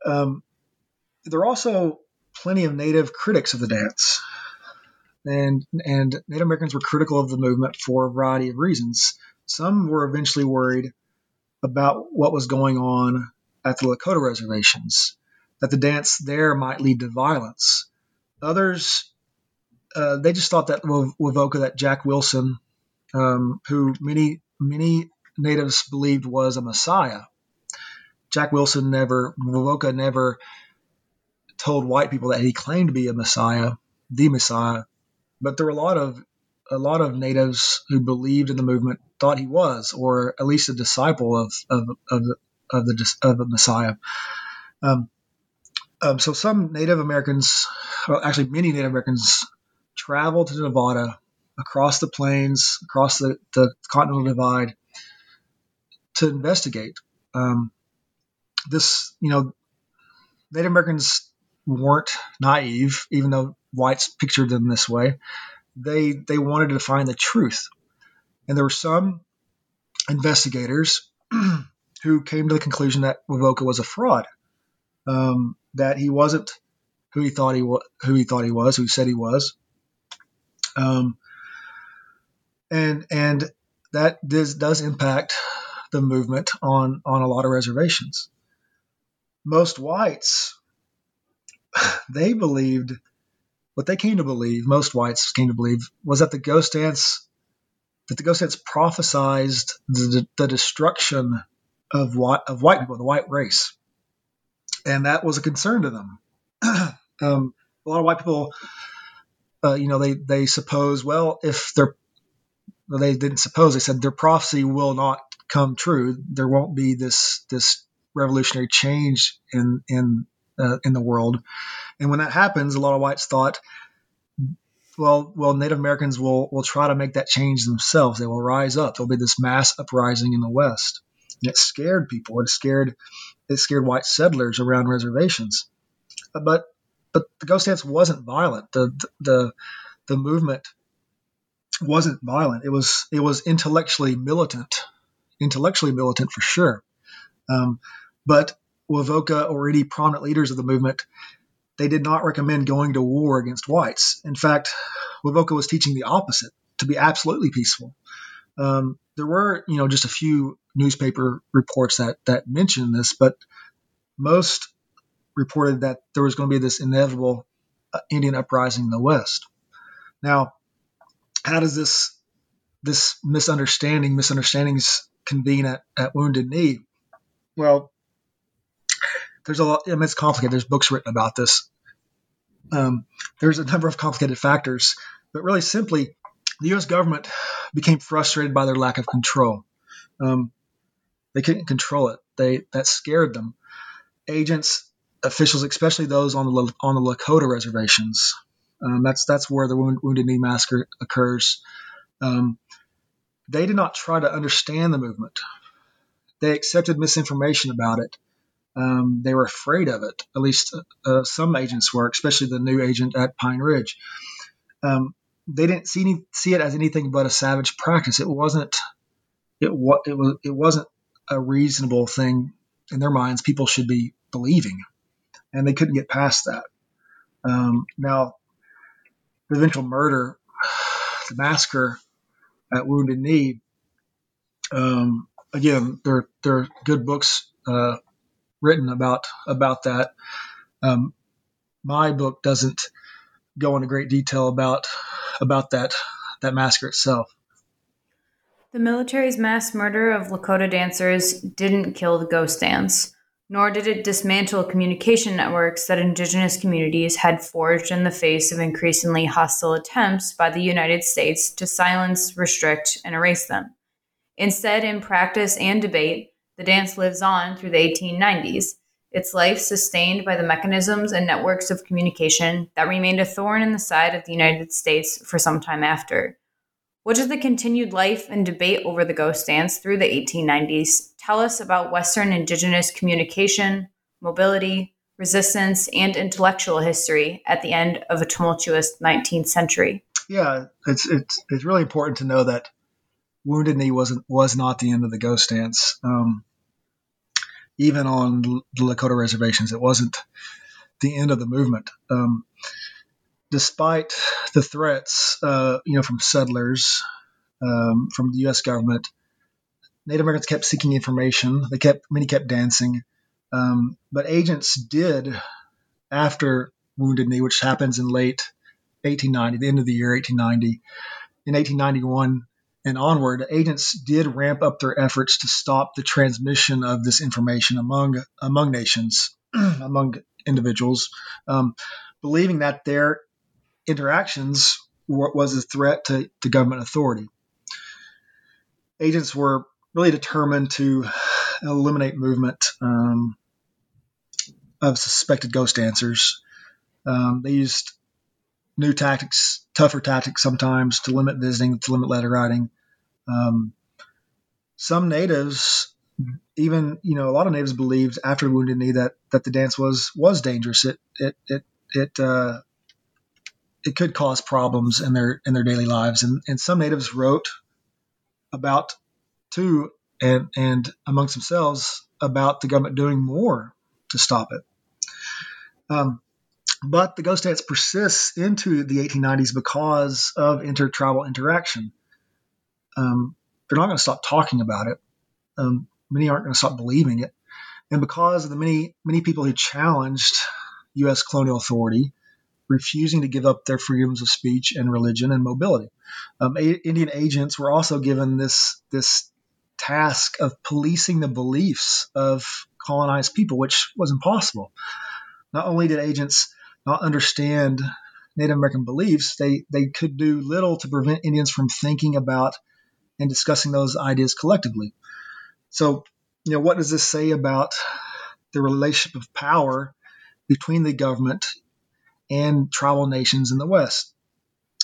Um, there are also plenty of Native critics of the dance and and Native Americans were critical of the movement for a variety of reasons. Some were eventually worried about what was going on at the Lakota reservations, that the dance there might lead to violence. Others, uh, they just thought that Wovoka, that Jack Wilson, um, who many many natives believed was a messiah. Jack Wilson never, Wovoka never told white people that he claimed to be a messiah, the messiah but there were a lot of a lot of natives who believed in the movement thought he was, or at least a disciple of of of of the, of the Messiah. Um, um, so some Native Americans, well, actually many Native Americans, traveled to Nevada across the plains, across the, the Continental Divide, to investigate. Um, this, you know, Native Americans weren't naive, even though whites pictured them this way. They they wanted to find the truth, and there were some investigators who came to the conclusion that Wovoka was a fraud, um, that he wasn't who he thought he was, who he thought he was, who said he was, um, and and that does does impact the movement on on a lot of reservations. Most whites they believed what they came to believe, most whites came to believe, was that the ghost dance that the ghost dance prophesized the, the destruction of white, of white people, the white race, and that was a concern to them. um, a lot of white people, uh, you know, they they suppose, well, if they're they didn't suppose, they said their prophecy will not come true. There won't be this this revolutionary change in in uh, in the world. And when that happens, a lot of whites thought, well, well, Native Americans will will try to make that change themselves. They will rise up. There'll be this mass uprising in the West. And it scared people. It scared it scared white settlers around reservations. But but the ghost dance wasn't violent. The the the movement wasn't violent. It was it was intellectually militant, intellectually militant for sure. Um, but Wovoka or any prominent leaders of the movement, they did not recommend going to war against whites. In fact, Wovoka was teaching the opposite, to be absolutely peaceful. Um, there were, you know, just a few newspaper reports that that mentioned this, but most reported that there was going to be this inevitable uh, Indian uprising in the West. Now, how does this this misunderstanding, misunderstandings convene at, at Wounded Knee? Well, there's a lot. I mean, it's complicated. There's books written about this. Um, there's a number of complicated factors, but really simply, the U.S. government became frustrated by their lack of control. Um, they couldn't control it. They that scared them. Agents, officials, especially those on the on the Lakota reservations. Um, that's that's where the Wounded Knee massacre occurs. Um, they did not try to understand the movement. They accepted misinformation about it. Um, they were afraid of it. At least uh, some agents were, especially the new agent at Pine Ridge. Um, they didn't see any, see it as anything but a savage practice. It wasn't it what it was it wasn't a reasonable thing in their minds. People should be believing, and they couldn't get past that. Um, now, eventual murder, the massacre at Wounded Knee. Um, again, there there are good books uh, written about about that. Um, my book doesn't go into great detail about about that that massacre itself. The military's mass murder of Lakota dancers didn't kill the ghost dance, nor did it dismantle communication networks that indigenous communities had forged in the face of increasingly hostile attempts by the United States to silence, restrict, and erase them. Instead, in practice and debate, the dance lives on through the 1890s, its life sustained by the mechanisms and networks of communication that remained a thorn in the side of the United States for some time after. What does the continued life and debate over the ghost dance through the 1890s tell us about Western Indigenous communication, mobility, resistance, and intellectual history at the end of a tumultuous 19th century? Yeah, it's it's it's really important to know that Wounded Knee wasn't was not the end of the ghost dance. Um, even on the Lakota reservations. It wasn't the end of the movement. Um, despite the threats, uh, you know, from settlers, um, from the U.S. government, Native Americans kept seeking information. They kept many kept dancing, um, but agents did after Wounded Knee, which happens in late 1890, the end of the year 1890. In 1891, and onward, agents did ramp up their efforts to stop the transmission of this information among among nations, among individuals, um, believing that their interactions was a threat to, to government authority. Agents were really determined to eliminate movement um, of suspected ghost dancers. Um, they used new tactics, tougher tactics sometimes to limit visiting, to limit letter writing. Um, some natives, even you know, a lot of natives believed after Wounded Knee that that the dance was was dangerous. It it it it uh, it could cause problems in their in their daily lives, and and some natives wrote about too and and amongst themselves about the government doing more to stop it. Um, but the ghost dance persists into the 1890s because of intertribal interaction um, they're not going to stop talking about it. Um, many aren't going to stop believing it. And because of the many many people who challenged U.S. colonial authority, refusing to give up their freedoms of speech and religion and mobility, um, a- Indian agents were also given this this task of policing the beliefs of colonized people, which was impossible. Not only did agents not understand Native American beliefs, they they could do little to prevent Indians from thinking about and discussing those ideas collectively. So, you know, what does this say about the relationship of power between the government and tribal nations in the West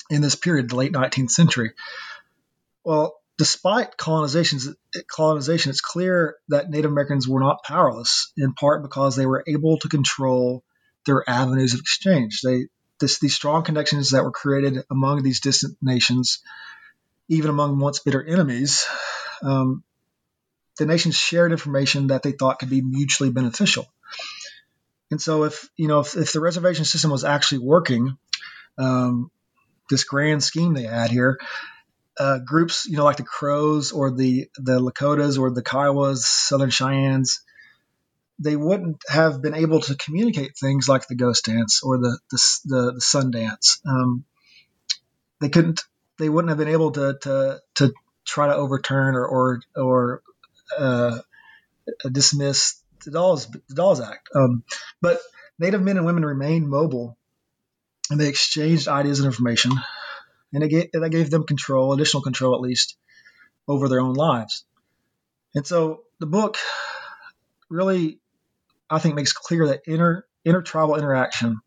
in this period, the late 19th century? Well, despite colonization, it's clear that Native Americans were not powerless, in part because they were able to control their avenues of exchange. They this, these strong connections that were created among these distant nations, even among once bitter enemies, um, the nations shared information that they thought could be mutually beneficial. And so, if you know, if, if the reservation system was actually working, um, this grand scheme they had here, uh, groups, you know, like the Crows or the the Lakotas or the Kiowas, Southern Cheyennes, they wouldn't have been able to communicate things like the ghost dance or the the, the, the sun dance. Um, they couldn't. They wouldn't have been able to to, to try to overturn or or, or uh, dismiss the Dawes the Dawes Act. Um, but Native men and women remained mobile, and they exchanged ideas and information, and it gave, that gave them control, additional control at least, over their own lives. And so the book really I think makes clear that inter intertribal interaction,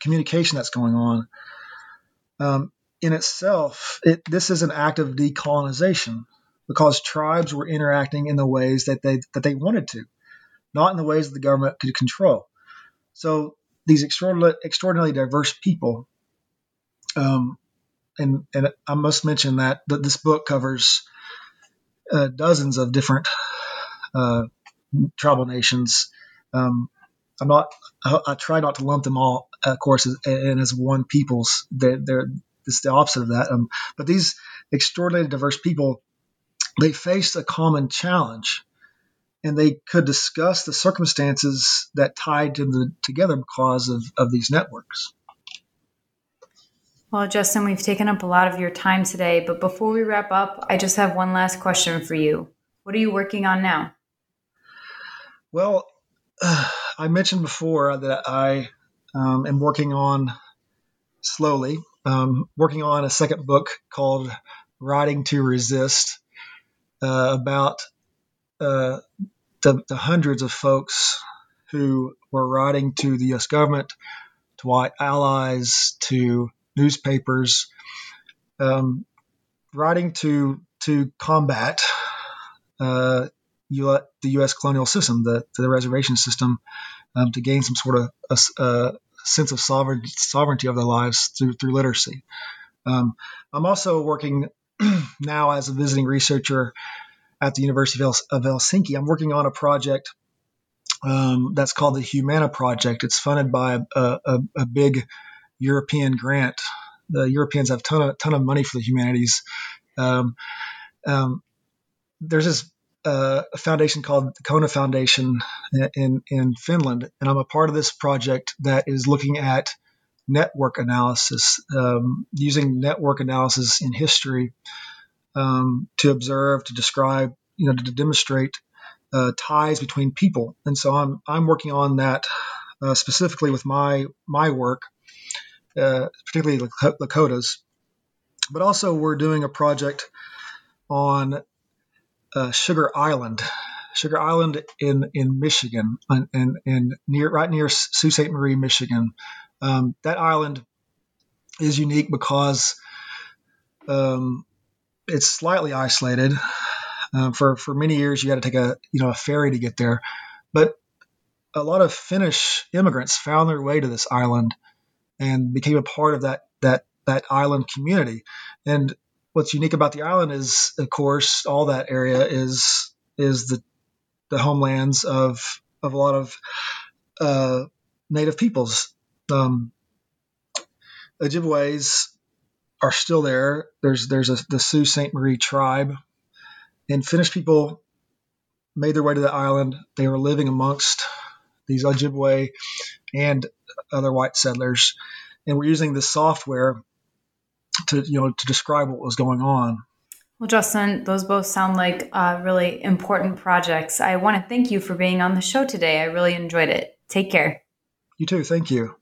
communication that's going on, um, in itself, it, this is an act of decolonization because tribes were interacting in the ways that they that they wanted to, not in the ways that the government could control. So these extraordinarily, diverse people, um, and and I must mention that, that this book covers uh, dozens of different uh, tribal nations um, I'm not. I, I, try not to lump them all, of course, as, and as one people's. They're, they're it's the opposite of that. Um, but these extraordinarily diverse people, they face a common challenge, and they could discuss the circumstances that tied them together because of, of these networks. Well, Justin, we've taken up a lot of your time today, but before we wrap up, I just have one last question for you. What are you working on now? Well, I mentioned before that I um, am working on slowly, um, working on a second book called Writing to Resist uh, about uh, the, the, hundreds of folks who were writing to the U.S. government, to white allies, to newspapers, um, writing to to combat uh, U- the U.S. colonial system, the, the reservation system, um, to gain some sort of a, a sense of sovereign, sovereignty of their lives through through literacy. Um, I'm also working now as a visiting researcher at the University of, Helsinki. I'm working on a project um, that's called the Humana Project. It's funded by a, a, a, big European grant. The Europeans have a ton of, ton of money for the humanities. Um, um, there's this uh, a foundation called the Kone Foundation in in Finland, and I'm a part of this project that is looking at network analysis, um, using network analysis in history um, to observe, to describe, you know, to, to demonstrate uh, ties between people. And so I'm I'm working on that uh, specifically with my my work, uh, particularly Lakotas, but also we're doing a project on uh, Sugar Island, Sugar Island in in Michigan, and in, near right near Sault Ste. Marie, Michigan. Um, that island is unique because um, it's slightly isolated. Um, for for many years, you had to take a you know a ferry to get there, but a lot of Finnish immigrants found their way to this island and became a part of that that that island community. And what's unique about the island is, of course, all that area is is the the homelands of of a lot of uh, native peoples. Um, Ojibways are still there. There's there's a, the Sault Ste. Marie tribe, and Finnish people made their way to the island. They were living amongst these Ojibwe and other white settlers, and we're using this software to you know to describe what was going on. Well, Justin, those both sound like uh, really important projects. I want to thank you for being on the show today. I really enjoyed it. Take care. You too. Thank you.